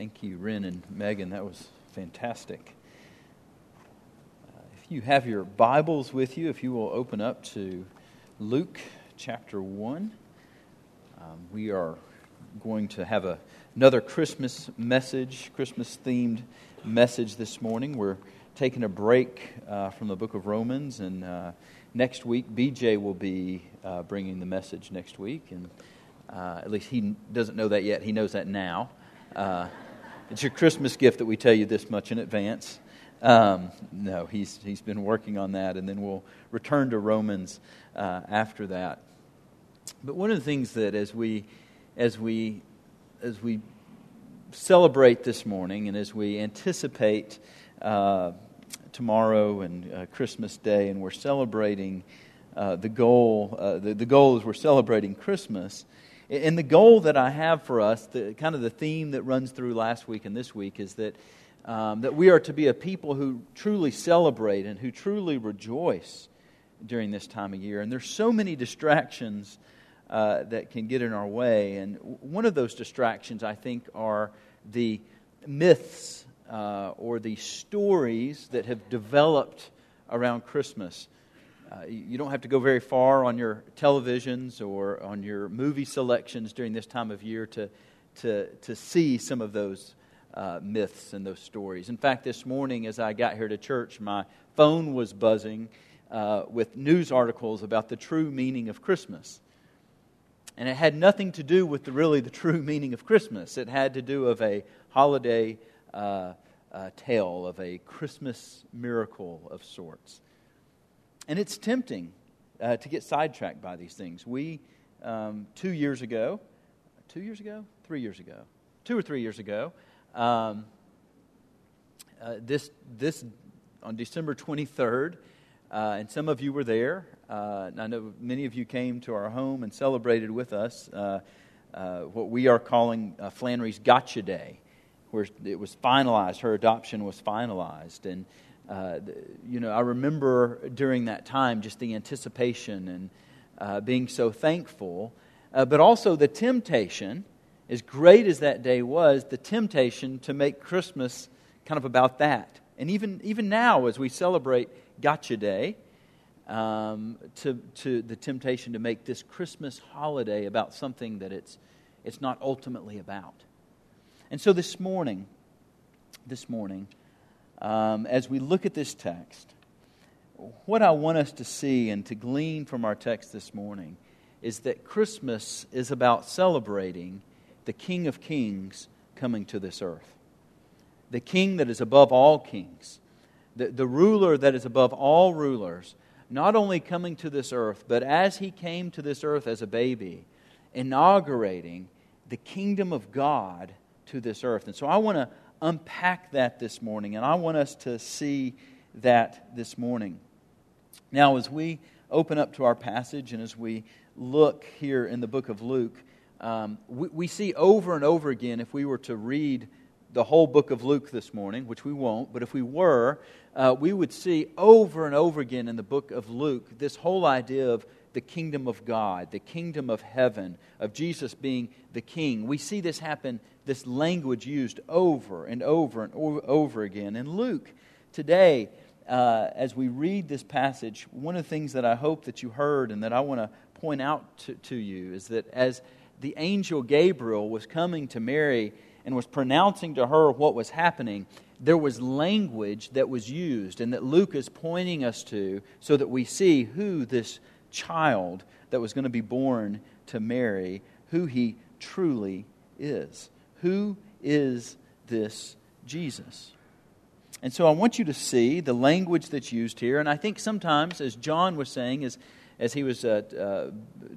Thank you, Ren and Megan. That was fantastic. Uh, if you have your Bibles with you, if you will open up to Luke chapter 1, um, we are going to have a, another Christmas message, Christmas themed message this morning. We're taking a break uh, from the book of Romans, and uh, next week, BJ will be uh, bringing the message next week. And uh, at least he doesn't know that yet, he knows that now. Uh, it's your Christmas gift that we tell you this much in advance. Um, no, he's, he's been working on that, and then we'll return to Romans uh, after that. But one of the things that as we, as we, as we celebrate this morning and as we anticipate uh, tomorrow and uh, Christmas Day, and we're celebrating uh, the goal, uh, the, the goal is we're celebrating Christmas. And the goal that I have for us, the, kind of the theme that runs through last week and this week, is that, um, that we are to be a people who truly celebrate and who truly rejoice during this time of year. And there's so many distractions uh, that can get in our way. And one of those distractions, I think, are the myths uh, or the stories that have developed around Christmas. Uh, you don't have to go very far on your televisions or on your movie selections during this time of year to, to, to see some of those uh, myths and those stories. In fact, this morning as I got here to church, my phone was buzzing uh, with news articles about the true meaning of Christmas. And it had nothing to do with the, really the true meaning of Christmas. It had to do of a holiday uh, uh, tale of a Christmas miracle of sorts. And it's tempting uh, to get sidetracked by these things. We, um, two years ago, two years ago? Three years ago. Two or three years ago, um, uh, this, this, on December 23rd, uh, and some of you were there. Uh, I know many of you came to our home and celebrated with us uh, uh, what we are calling Flannery's Gotcha Day, where it was finalized, her adoption was finalized. And uh, you know, I remember during that time just the anticipation and uh, being so thankful, uh, but also the temptation, as great as that day was, the temptation to make Christmas kind of about that. And even, even now, as we celebrate Gotcha Day, um, to, to the temptation to make this Christmas holiday about something that it's, it's not ultimately about. And so this morning, this morning, um, as we look at this text, what I want us to see and to glean from our text this morning is that Christmas is about celebrating the King of Kings coming to this earth. The King that is above all kings, the, the ruler that is above all rulers, not only coming to this earth, but as he came to this earth as a baby, inaugurating the kingdom of God to this earth. And so I want to unpack that this morning, and I want us to see that this morning. Now, as we open up to our passage and as we look here in the book of Luke, um, we, we, see over and over again, if we were to read the whole book of Luke this morning, which we won't, but if we were, uh, we would see over and over again in the book of Luke this whole idea of the kingdom of God, the kingdom of heaven, of Jesus being the king. We see this happen, this language used over and over and over again. And Luke, today, uh, as we read this passage, one of the things that I hope that you heard and that I want to point out to, to you is that as the angel Gabriel was coming to Mary and was pronouncing to her what was happening, there was language that was used and that Luke is pointing us to so that we see who this child that was going to be born to Mary, who he truly is. Who is this Jesus? And so I want you to see the language that's used here. And I think sometimes, as John was saying, as, as he was uh, uh,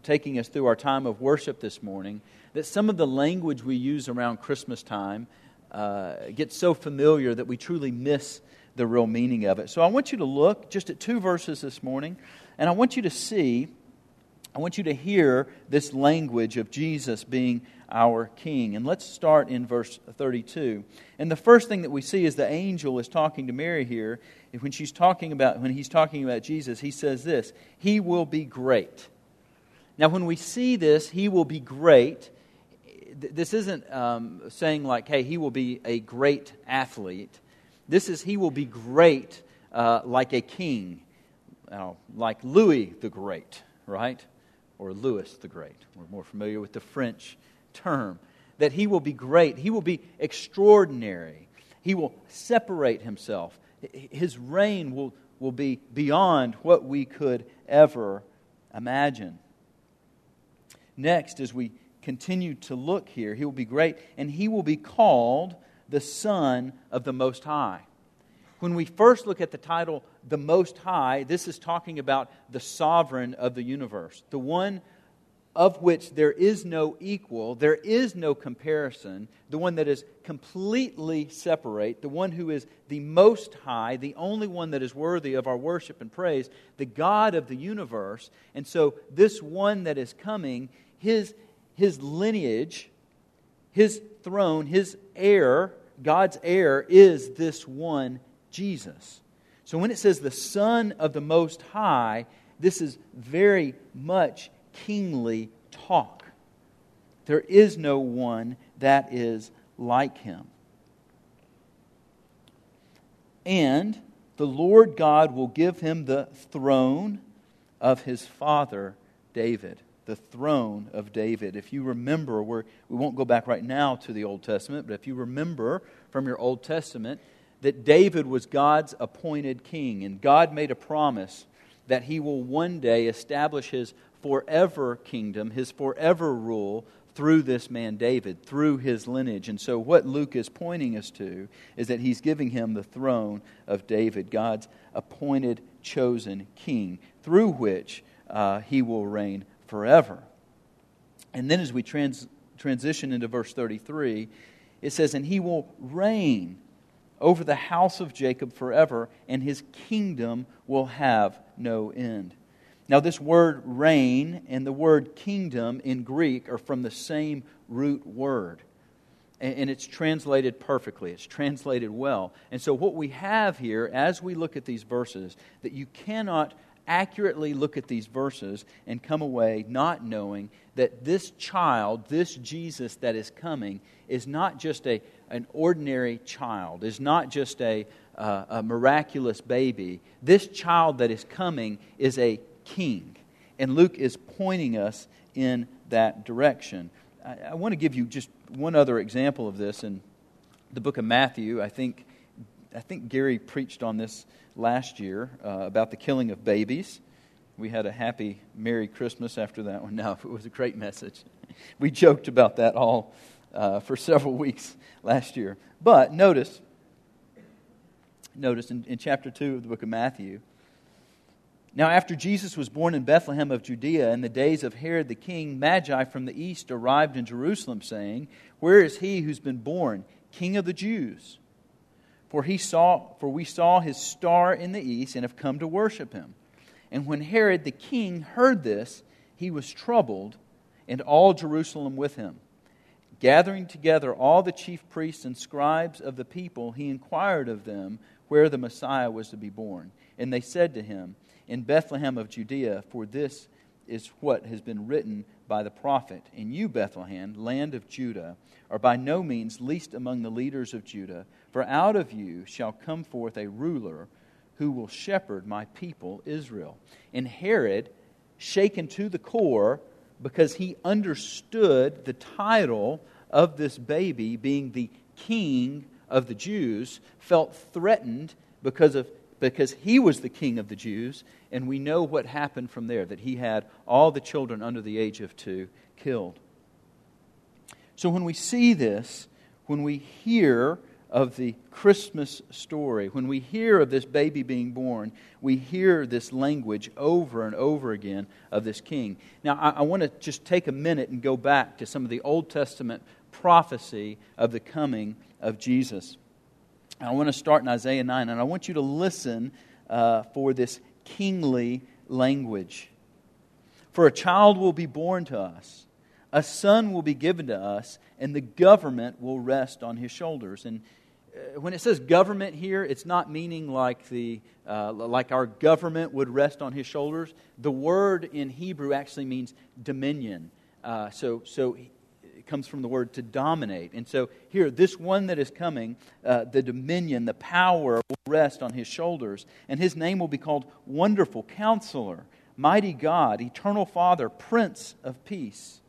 taking us through our time of worship this morning, that some of the language we use around Christmas time uh, gets so familiar that we truly miss the real meaning of it. So I want you to look just at two verses this morning and I want you to see, I want you to hear this language of Jesus being our king. And let's start in verse 32. And the first thing that we see is the angel is talking to Mary here. When she's talking about when he's talking about Jesus, he says this, he will be great. Now when we see this, he will be great, this isn't um, saying like, hey, he will be a great athlete. This is he will be great uh, like a king, like Louis the Great, right? Or Louis the Great. We're more familiar with the French term. That he will be great. He will be extraordinary. He will separate himself. His reign will, will be beyond what we could ever imagine. Next, as we continue to look here, he will be great, and he will be called the Son of the Most High. When we first look at the title, the Most High, this is talking about the sovereign of the universe, the one of which there is no equal, there is no comparison, the one that is completely separate, the one who is the most high, the only one that is worthy of our worship and praise, the God of the universe. And so, this one that is coming, his, his lineage, his throne, his heir, God's heir, is this one, Jesus. So, when it says the Son of the Most High, this is very much kingly talk. There is no one that is like him. And the Lord God will give him the throne of his father David. The throne of David. If you remember, we we won't go back right now to the Old Testament, but if you remember from your Old Testament that David was God's appointed king, and God made a promise that he will one day establish his forever kingdom, his forever rule through this man David, through his lineage. And so, what Luke is pointing us to is that he's giving him the throne of David, God's appointed, chosen king, through which uh, he will reign forever. And then, as we trans- transition into verse 33, it says, And he will reign over the house of Jacob forever, and his kingdom will have no end. Now, this word reign and the word kingdom in Greek are from the same root word. And it's translated perfectly. It's translated well. And so, what we have here as we look at these verses, that you cannot accurately look at these verses and come away not knowing that this child, this Jesus that is coming, is not just a, an ordinary child, is not just a, uh, a miraculous baby. This child that is coming is a king. And Luke is pointing us in that direction. I, I want to give you just one other example of this in the book of Matthew. I think, I think Gary preached on this last year uh, about the killing of babies. We had a happy Merry Christmas after that one. No, it was a great message. We joked about that all uh, for several weeks last year. But notice, notice in, in chapter 2 of the book of Matthew, now, after Jesus was born in Bethlehem of Judea in the days of Herod the king, Magi from the east arrived in Jerusalem, saying, Where is he who's been born, King of the Jews? For, he saw, for we saw his star in the east and have come to worship him. And when Herod the king heard this, he was troubled, and all Jerusalem with him. Gathering together all the chief priests and scribes of the people, he inquired of them where the Messiah was to be born. And they said to him, in Bethlehem of Judea, for this is what has been written by the prophet. And you, Bethlehem, land of Judah, are by no means least among the leaders of Judah, for out of you shall come forth a ruler who will shepherd my people Israel. And Herod, shaken to the core, because he understood the title of this baby being the king of the Jews, felt threatened because of because he was the king of the Jews, and we know what happened from there that he had all the children under the age of two killed. So when we see this, when we hear of the Christmas story, when we hear of this baby being born, we hear this language over and over again of this king. Now, I, I want to just take a minute and go back to some of the Old Testament prophecy of the coming of Jesus. I want to start in Isaiah 9, and I want you to listen uh, for this kingly language. For a child will be born to us, a son will be given to us, and the government will rest on his shoulders. And uh, when it says government here, it's not meaning like, the, uh, like our government would rest on his shoulders. The word in Hebrew actually means dominion. Uh, so, so it comes from the word to dominate. And so here, this one that is coming, uh, the dominion, the power will rest on his shoulders, and his name will be called Wonderful Counselor, Mighty God, Eternal Father, Prince of Peace.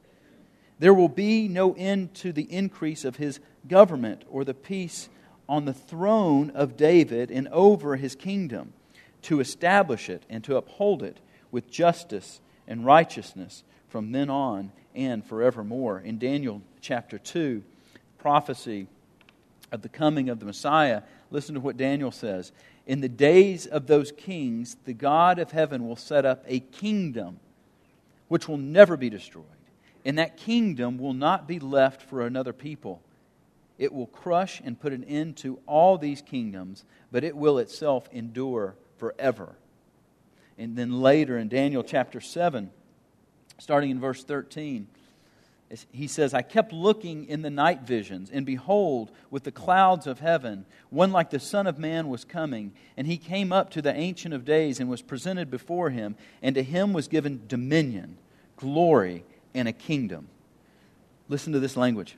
There will be no end to the increase of his government or the peace on the throne of David and over his kingdom, to establish it and to uphold it with justice and righteousness from then on and forevermore. In Daniel chapter 2, prophecy of the coming of the Messiah, listen to what Daniel says. In the days of those kings, the God of heaven will set up a kingdom which will never be destroyed. And that kingdom will not be left for another people. It will crush and put an end to all these kingdoms, but it will itself endure forever. And then later in Daniel chapter 7, starting in verse 13, he says, I kept looking in the night visions, and behold, with the clouds of heaven, one like the Son of Man was coming. And he came up to the Ancient of Days and was presented before him, and to him was given dominion, glory, and a kingdom. Listen to this language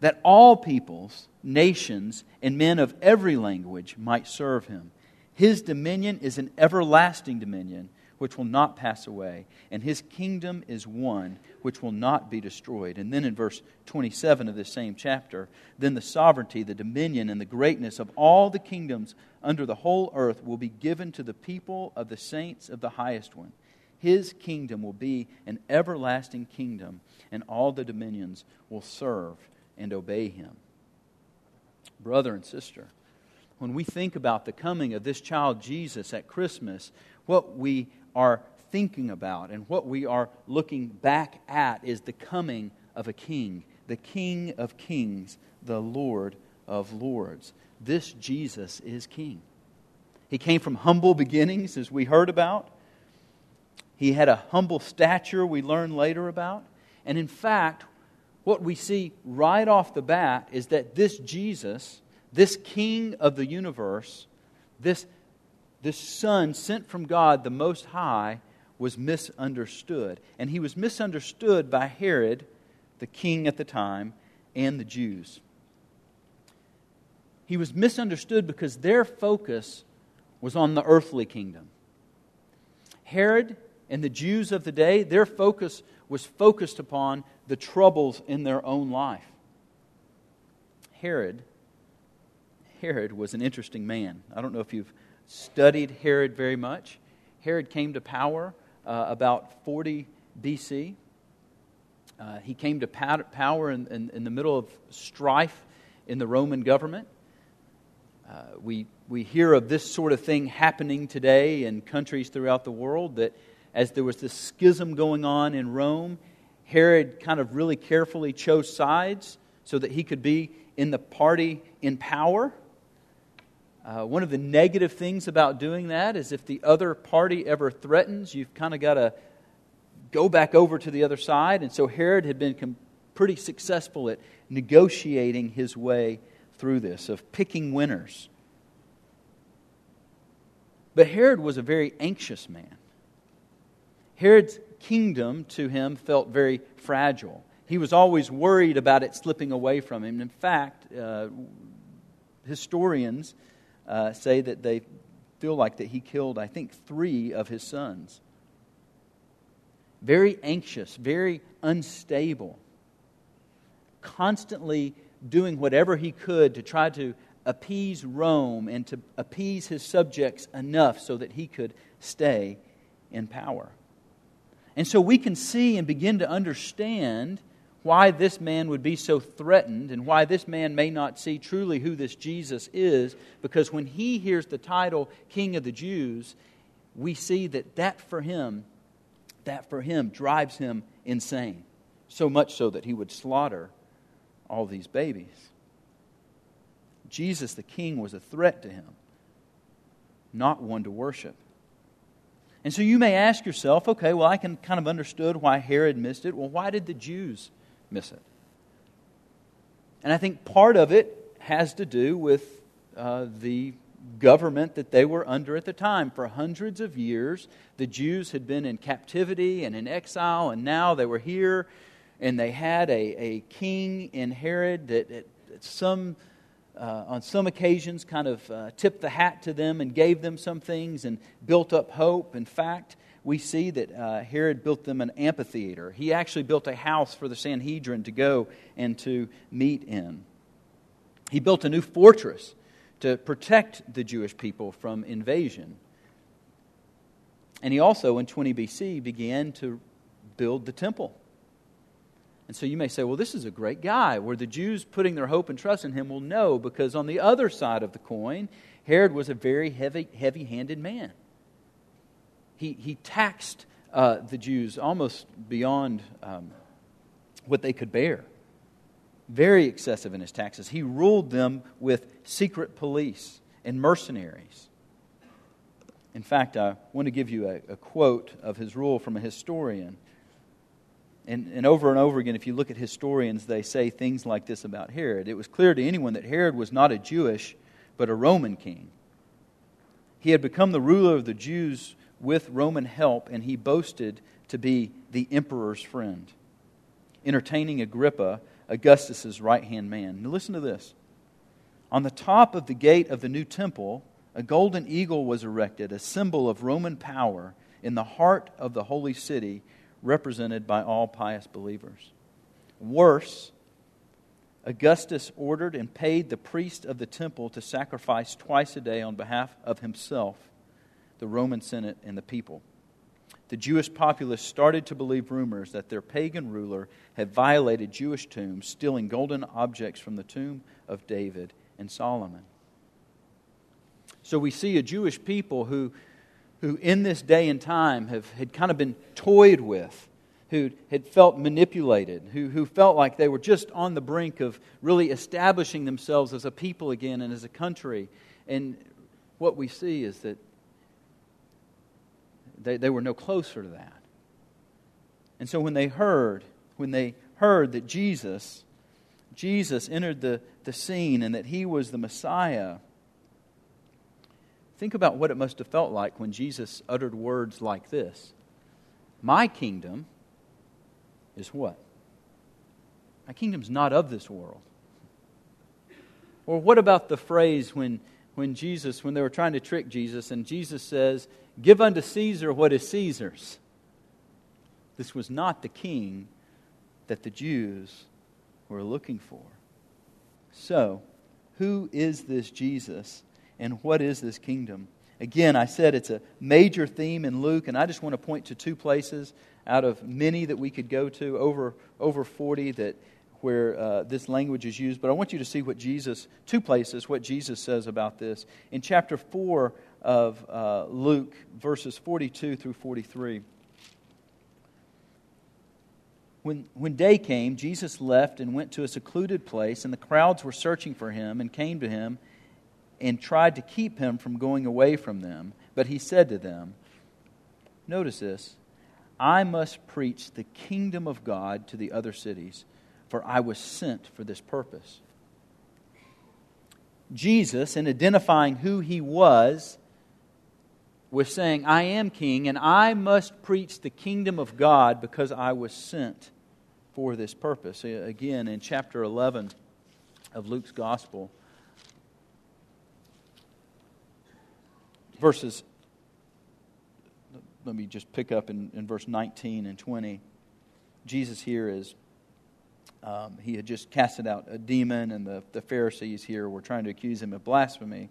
that all peoples, nations, and men of every language might serve him. His dominion is an everlasting dominion which will not pass away, and his kingdom is one which will not be destroyed. And then in verse 27 of this same chapter, then the sovereignty, the dominion, and the greatness of all the kingdoms under the whole earth will be given to the people of the saints of the highest one. His kingdom will be an everlasting kingdom, and all the dominions will serve and obey him. Brother and sister, when we think about the coming of this child Jesus at Christmas, what we are thinking about and what we are looking back at is the coming of a king, the King of kings, the Lord of lords. This Jesus is king. He came from humble beginnings, as we heard about. He had a humble stature, we learn later about. And in fact, what we see right off the bat is that this Jesus, this King of the universe, this this son sent from God, the Most High, was misunderstood. And he was misunderstood by Herod, the king at the time, and the Jews. He was misunderstood because their focus was on the earthly kingdom. Herod and the Jews of the day, their focus was focused upon the troubles in their own life. Herod, Herod was an interesting man. I don't know if you've studied Herod very much. Herod came to power uh, about 40 BC. Uh, he came to power in, in, in, the middle of strife in the Roman government. Uh, we, we hear of this sort of thing happening today in countries throughout the world that as there was this schism going on in Rome, Herod kind of really carefully chose sides so that he could be in the party in power. Uh, one of the negative things about doing that is if the other party ever threatens, you've kind of got to go back over to the other side. And so Herod had been com- pretty successful at negotiating his way through this, of picking winners. But Herod was a very anxious man. Herod's kingdom to him felt very fragile. He was always worried about it slipping away from him. In fact, uh, historians uh, say that they feel like that he killed, I think, three of his sons. Very anxious, very unstable, constantly doing whatever he could to try to appease Rome and to appease his subjects enough so that he could stay in power. And so we can see and begin to understand why this man would be so threatened and why this man may not see truly who this Jesus is, because when he hears the title King of the Jews, we see that that for him, that for him drives him insane. So much so that he would slaughter all these babies. Jesus the King was a threat to him, not one to worship. And so you may ask yourself, okay, well, I can kind of understood why Herod missed it. Well, why did the Jews miss it. And I think part of it has to do with uh, the government that they were under at the time. For hundreds of years, the Jews had been in captivity and in exile, and now they were here and they had a, a king in Herod that, that, that some, uh, on some occasions, kind of uh, tipped the hat to them and gave them some things and built up hope. In fact, we see that uh, Herod built them an amphitheater. He actually built a house for the Sanhedrin to go and to meet in. He built a new fortress to protect the Jewish people from invasion. And he also, in 20 BC, began to build the temple. And so you may say, well, this is a great guy. Were the Jews putting their hope and trust in him? Well, no, because on the other side of the coin, Herod was a very heavy, heavy handed man. He, he taxed uh, the Jews almost beyond um, what they could bear. Very excessive in his taxes. He ruled them with secret police and mercenaries. In fact, I want to give you a, a quote of his rule from a historian. And, and over and over again, if you look at historians, they say things like this about Herod. It was clear to anyone that Herod was not a Jewish, but a Roman king. He had become the ruler of the Jews with Roman help, and he boasted to be the emperor's friend, entertaining Agrippa, Augustus's right hand man. Now, listen to this. On the top of the gate of the new temple, a golden eagle was erected, a symbol of Roman power in the heart of the holy city represented by all pious believers. Worse, Augustus ordered and paid the priest of the temple to sacrifice twice a day on behalf of himself, the Roman Senate, and the people. The Jewish populace started to believe rumors that their pagan ruler had violated Jewish tombs, stealing golden objects from the tomb of David and Solomon. So we see a Jewish people who who in this day and time have, had kind of been toyed with, who had felt manipulated, who, who felt like they were just on the brink of really establishing themselves as a people again and as a country. And what we see is that they, they were no closer to that. And so when they heard, when they heard that Jesus, Jesus entered the, the scene and that he was the Messiah, Think about what it must have felt like when Jesus uttered words like this My kingdom is what? My kingdom's not of this world. Or what about the phrase when, when Jesus, when they were trying to trick Jesus, and Jesus says, Give unto Caesar what is Caesar's? This was not the king that the Jews were looking for. So, who is this Jesus and what is this kingdom? Again, I said it's a major theme in Luke, and I just want to point to two places out of many that we could go to, over, over 40 that where uh, this language is used. But I want you to see what Jesus, two places, what Jesus says about this. In chapter 4 of uh, Luke, verses 42 through 43. When, when day came, Jesus left and went to a secluded place, and the crowds were searching for him and came to him and tried to keep him from going away from them. But he said to them, Notice this I must preach the kingdom of God to the other cities, for I was sent for this purpose. Jesus, in identifying who he was, was saying, I am king, and I must preach the kingdom of God because I was sent for this purpose. Again, in chapter 11 of Luke's gospel, verses, let me just pick up in, in verse 19 and 20. Jesus here is, um, he had just casted out a demon, and the, the Pharisees here were trying to accuse him of blasphemy.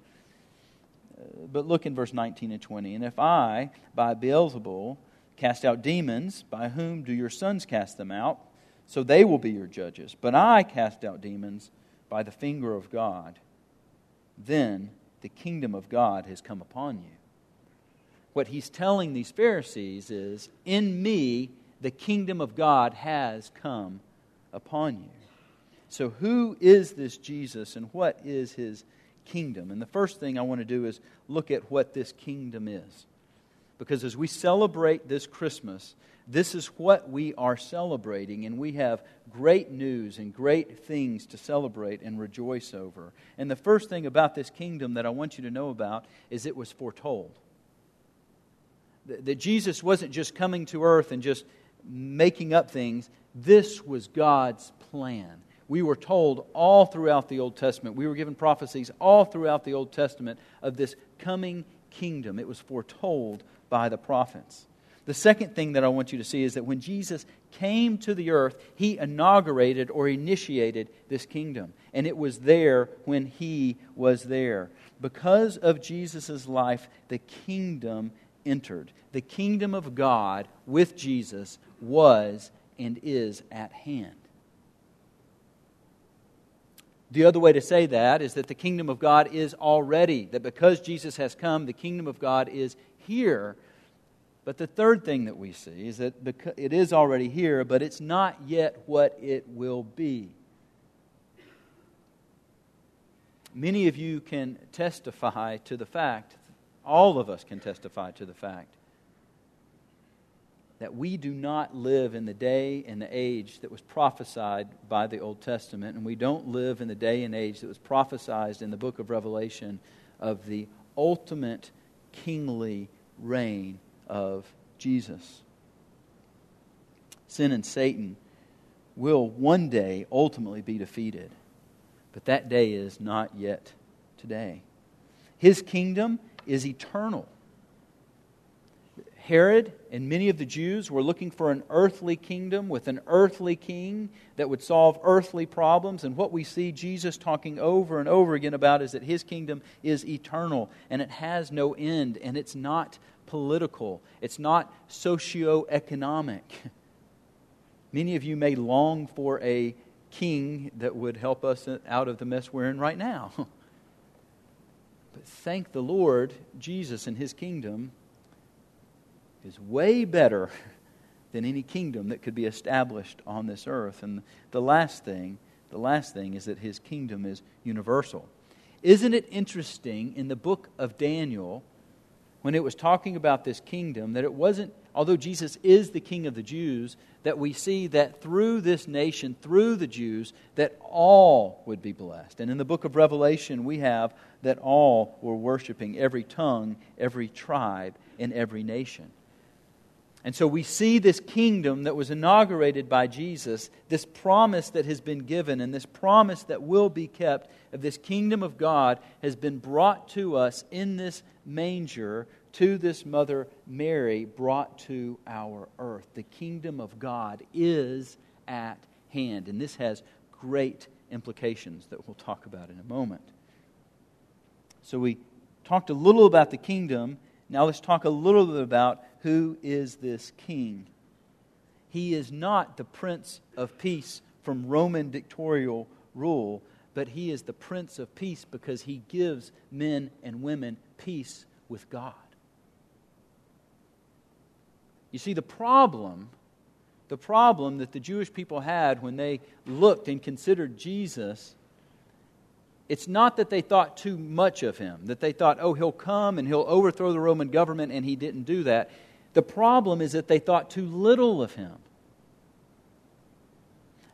Uh, but look in verse 19 and 20. And if I, by Beelzebul, cast out demons, by whom do your sons cast them out? So they will be your judges. But I cast out demons by the finger of God. Then the kingdom of God has come upon you. What he's telling these Pharisees is, In me, the kingdom of God has come upon you. So, who is this Jesus and what is his kingdom? And the first thing I want to do is look at what this kingdom is. Because as we celebrate this Christmas, this is what we are celebrating, and we have great news and great things to celebrate and rejoice over. And the first thing about this kingdom that I want you to know about is it was foretold. That Jesus wasn't just coming to earth and just making up things. This was God's plan. We were told all throughout the Old Testament, we were given prophecies all throughout the Old Testament of this coming kingdom. It was foretold by the prophets. The second thing that I want you to see is that when Jesus came to the earth, he inaugurated or initiated this kingdom. And it was there when he was there. Because of Jesus' life, the kingdom entered. The kingdom of God with Jesus was and is at hand. The other way to say that is that the kingdom of God is already, that because Jesus has come, the kingdom of God is here. But the third thing that we see is that it is already here, but it's not yet what it will be. Many of you can testify to the fact, all of us can testify to the fact, that we do not live in the day and the age that was prophesied by the Old Testament, and we don't live in the day and age that was prophesied in the book of Revelation of the ultimate kingly reign of Jesus. Sin and Satan will one day ultimately be defeated, but that day is not yet today. His kingdom is eternal. Herod and many of the Jews were looking for an earthly kingdom with an earthly king that would solve earthly problems. And what we see Jesus talking over and over again about is that his kingdom is eternal and it has no end and it's not political, it's not socio-economic. Many of you may long for a king that would help us out of the mess we're in right now. But thank the Lord, Jesus and his kingdom is way better than any kingdom that could be established on this earth. And the last thing, the last thing is that his kingdom is universal. Isn't it interesting in the book of Daniel when it was talking about this kingdom that it wasn't although Jesus is the king of the Jews that we see that through this nation through the Jews that all would be blessed. And in the book of Revelation we have that all were worshiping every tongue, every tribe, and every nation. And so we see this kingdom that was inaugurated by Jesus, this promise that has been given, and this promise that will be kept of this kingdom of God has been brought to us in this manger to this mother Mary, brought to our earth. The kingdom of God is at hand. And this has great implications that we'll talk about in a moment. So we talked a little about the kingdom. Now let's talk a little bit about who is this king? He is not the Prince of Peace from Roman dictatorial rule, but he is the Prince of Peace because he gives men and women peace with God. You see, the problem, the problem that the Jewish people had when they looked and considered Jesus it's not that they thought too much of him, that they thought, oh, he'll come and he'll overthrow the Roman government, and he didn't do that. The problem is that they thought too little of him.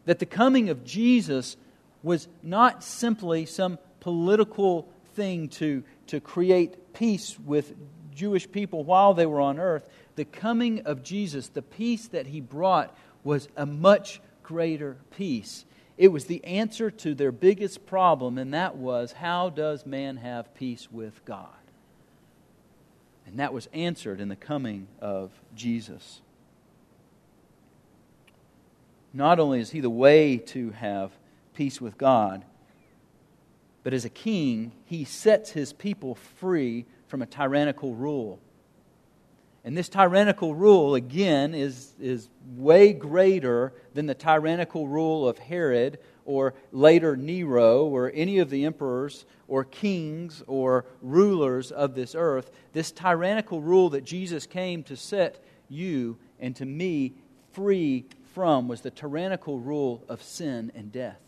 That the coming of Jesus was not simply some political thing to, to create peace with Jewish people while they were on earth. The coming of Jesus, the peace that he brought, was a much greater peace. It was the answer to their biggest problem, and that was how does man have peace with God? And that was answered in the coming of Jesus. Not only is he the way to have peace with God, but as a king, he sets his people free from a tyrannical rule. And this tyrannical rule, again, is, is way greater than the tyrannical rule of Herod or later Nero or any of the emperors or kings or rulers of this earth. This tyrannical rule that Jesus came to set you and to me free from was the tyrannical rule of sin and death.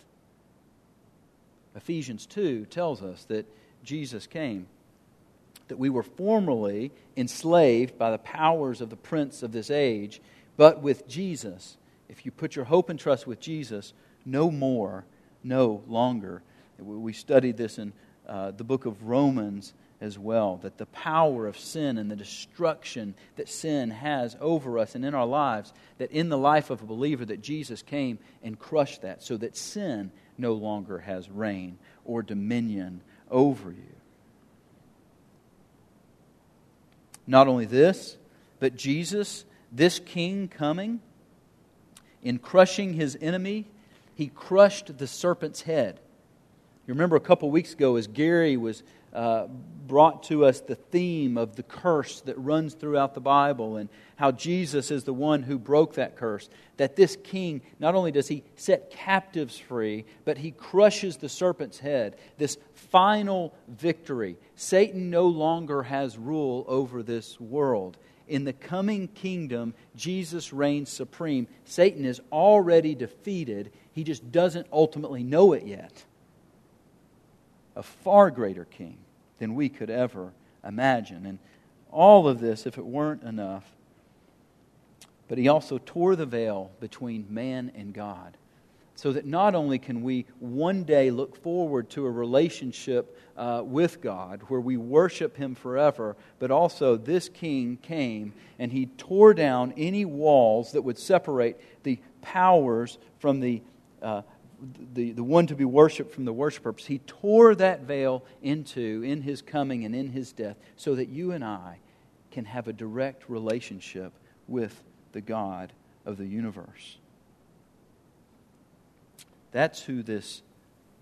Ephesians 2 tells us that Jesus came, that we were formerly enslaved by the powers of the prince of this age, but with Jesus, if you put your hope and trust with Jesus, no more, no longer. We studied this in uh, the book of Romans as well. That the power of sin and the destruction that sin has over us and in our lives, that in the life of a believer, that Jesus came and crushed that so that sin no longer has reign or dominion over you. Not only this, but Jesus, this king coming, in crushing his enemy, he crushed the serpent's head. You remember a couple weeks ago as Gary was uh, brought to us the theme of the curse that runs throughout the Bible and how Jesus is the one who broke that curse. That this king, not only does he set captives free, but he crushes the serpent's head. This final victory. Satan no longer has rule over this world. In the coming kingdom, Jesus reigns supreme. Satan is already defeated, he just doesn't ultimately know it yet. A far greater king than we could ever imagine. And all of this, if it weren't enough, but he also tore the veil between man and God. So that not only can we one day look forward to a relationship uh, with God where we worship Him forever, but also this king came and he tore down any walls that would separate the powers from the uh, the, the one to be worshiped from the worshipers. He tore that veil into in his coming and in his death so that you and I can have a direct relationship with the God of the universe. That's who this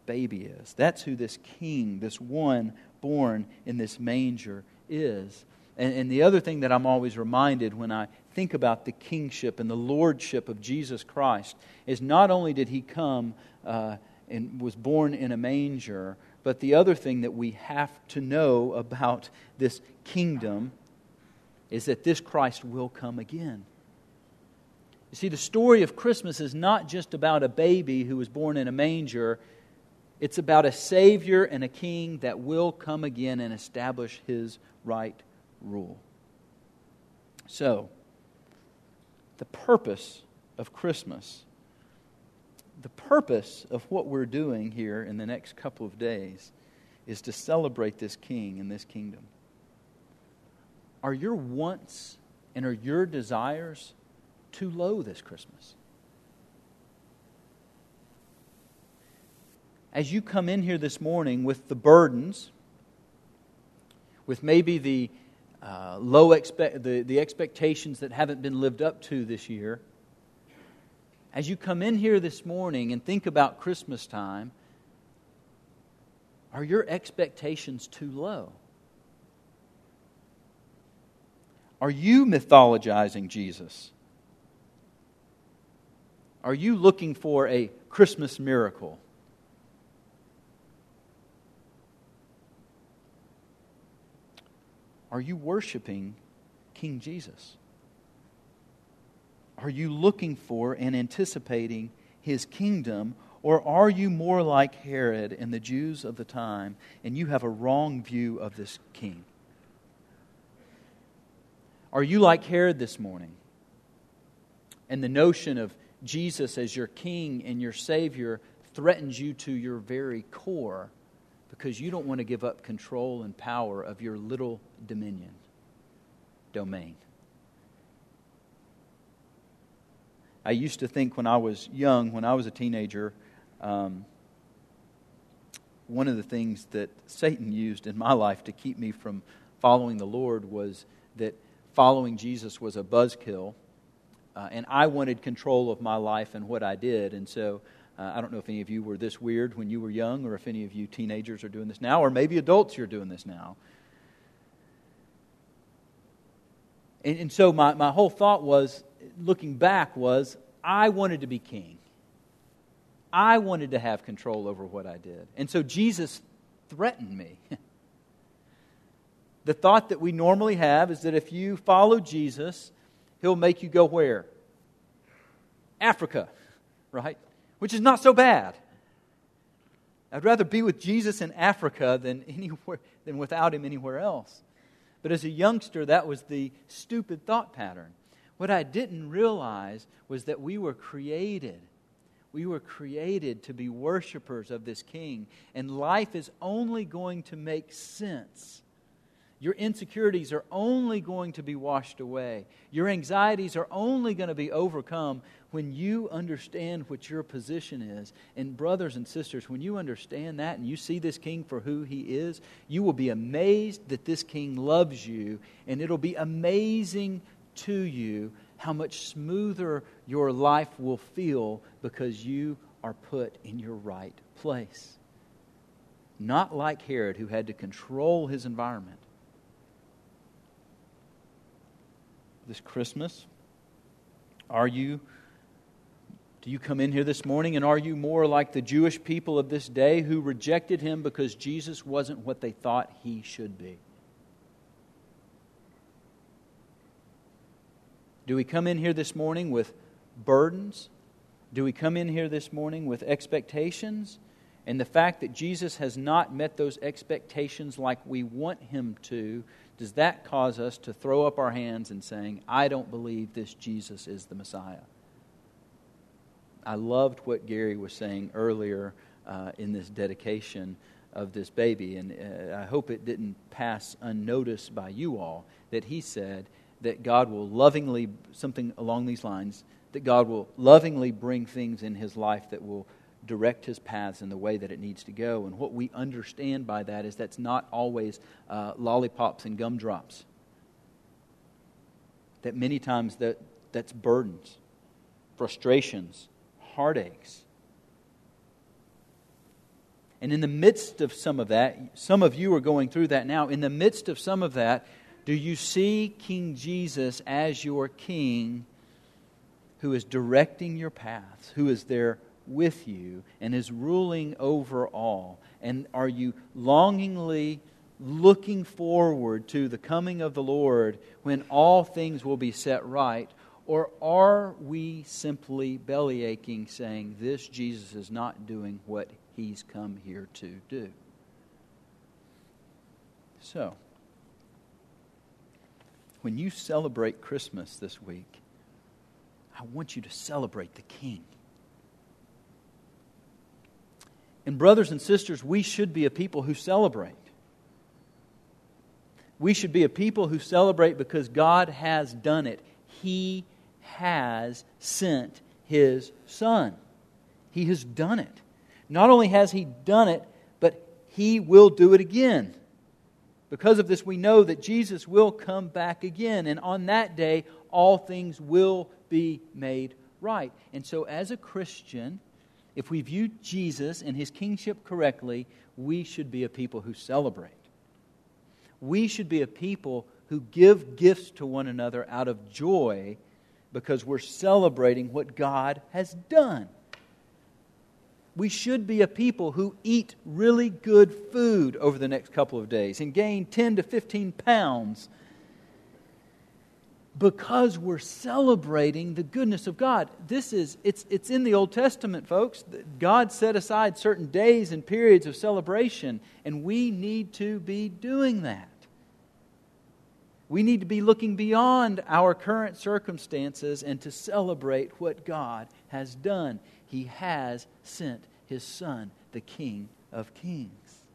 baby is. That's who this king, this one born in this manger, is. And, and the other thing that I'm always reminded when I think about the kingship and the lordship of Jesus Christ is not only did he come uh, and was born in a manger, but the other thing that we have to know about this kingdom is that this Christ will come again. You see, the story of Christmas is not just about a baby who was born in a manger. It's about a Savior and a King that will come again and establish His right rule. So, the purpose of Christmas, the purpose of what we're doing here in the next couple of days is to celebrate this King and this kingdom. Are your wants and are your desires too low this Christmas? As you come in here this morning with the burdens, with maybe the uh, low expect, the, the expectations that haven't been lived up to this year, as you come in here this morning and think about Christmas time, are your expectations too low? Are you mythologizing Jesus? Are you looking for a Christmas miracle? Are you worshiping King Jesus? Are you looking for and anticipating his kingdom, or are you more like Herod and the Jews of the time, and you have a wrong view of this king? Are you like Herod this morning? And the notion of Jesus as your king and your Savior threatens you to your very core because you don't want to give up control and power of your little dominion, domain. I used to think when I was young, when I was a teenager, um, one of the things that Satan used in my life to keep me from following the Lord was that following Jesus was a buzzkill, uh, and I wanted control of my life and what I did. And so uh, I don't know if any of you were this weird when you were young, or if any of you teenagers are doing this now, or maybe adults you're doing this now. And, and so my, my whole thought was, looking back, was I wanted to be king. I wanted to have control over what I did. And so Jesus threatened me. the thought that we normally have is that if you follow Jesus, he'll make you go where? Africa, right? Which is not so bad. I'd rather be with Jesus in Africa than, anywhere, than without him anywhere else. But as a youngster, that was the stupid thought pattern. What I didn't realize was that we were created. We were created to be worshipers of this King. And life is only going to make sense Your insecurities are only going to be washed away. Your anxieties are only going to be overcome when you understand what your position is. And, brothers and sisters, when you understand that and you see this king for who he is, you will be amazed that this king loves you, and it'll be amazing to you how much smoother your life will feel because you are put in your right place. Not like Herod, who had to control his environment. This Christmas, are you do you come in here this morning and are you more like the Jewish people of this day who rejected him because Jesus wasn't what they thought he should be? Do we come in here this morning with burdens? Do we come in here this morning with expectations? And the fact that Jesus has not met those expectations like we want him to, does that cause us to throw up our hands and saying, I don't believe this Jesus is the Messiah? I loved what Gary was saying earlier uh, in this dedication of this baby, and uh, I hope it didn't pass unnoticed by you all that he said that God will lovingly, something along these lines, that God will lovingly bring things in his life that will direct his paths in the way that it needs to go. And what we understand by that is that's not always uh, lollipops and gumdrops. That many times that, that's burdens, frustrations, heartaches. And in the midst of some of that, some of you are going through that now. In the midst of some of that, do you see King Jesus as your king who is directing your paths, who is there with you and is ruling over all? And are you longingly looking forward to the coming of the Lord when all things will be set right? Or are we simply belly aching, saying, This Jesus is not doing what he's come here to do? So, when you celebrate Christmas this week, I want you to celebrate the King. And, brothers and sisters, we should be a people who celebrate. We should be a people who celebrate because God has done it. He has sent his Son. He has done it. Not only has he done it, but he will do it again. Because of this, we know that Jesus will come back again, and on that day, all things will be made right. And so, as a Christian, if we view Jesus and his kingship correctly, we should be a people who celebrate. We should be a people who give gifts to one another out of joy because we're celebrating what God has done. We should be a people who eat really good food over the next couple of days and gain 10 to 15 pounds because we're celebrating the goodness of God. This is it's it's in the Old Testament, folks. God set aside certain days and periods of celebration, and we need to be doing that. We need to be looking beyond our current circumstances and to celebrate what God has done. He has sent His Son, the King of Kings.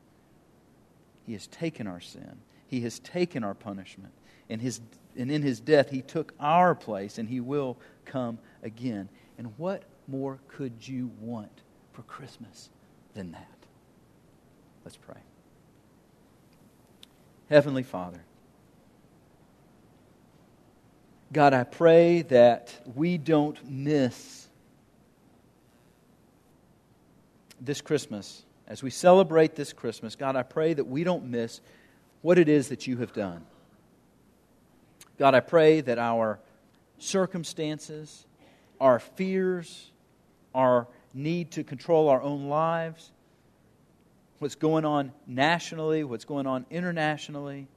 He has taken our sin, He has taken our punishment. And, his, and in His death, He took our place, and He will come again. And what more could you want for Christmas than that? Let's pray. Heavenly Father, God, I pray that we don't miss this Christmas. As we celebrate this Christmas, God, I pray that we don't miss what it is that you have done. God, I pray that our circumstances, our fears, our need to control our own lives, what's going on nationally, what's going on internationally,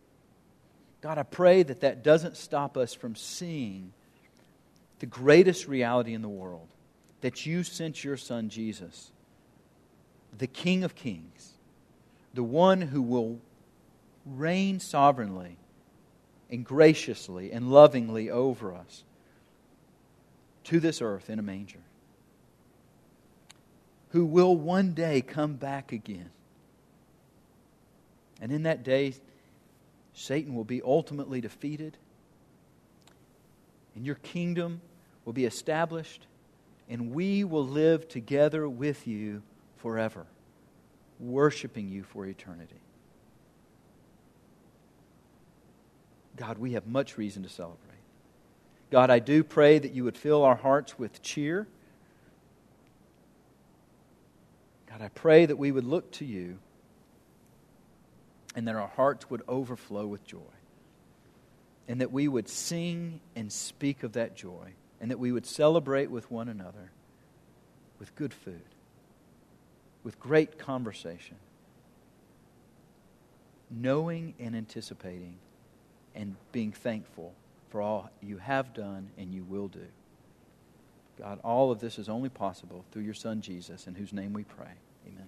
God, I pray that that doesn't stop us from seeing the greatest reality in the world that you sent your son Jesus, the King of Kings, the one who will reign sovereignly and graciously and lovingly over us to this earth in a manger, who will one day come back again. And in that day, Satan will be ultimately defeated, and your kingdom will be established, and we will live together with you forever, worshiping you for eternity. God, we have much reason to celebrate. God, I do pray that you would fill our hearts with cheer. God, I pray that we would look to you and that our hearts would overflow with joy. And that we would sing and speak of that joy. And that we would celebrate with one another with good food, with great conversation, knowing and anticipating and being thankful for all you have done and you will do. God, all of this is only possible through your Son Jesus, in whose name we pray. Amen.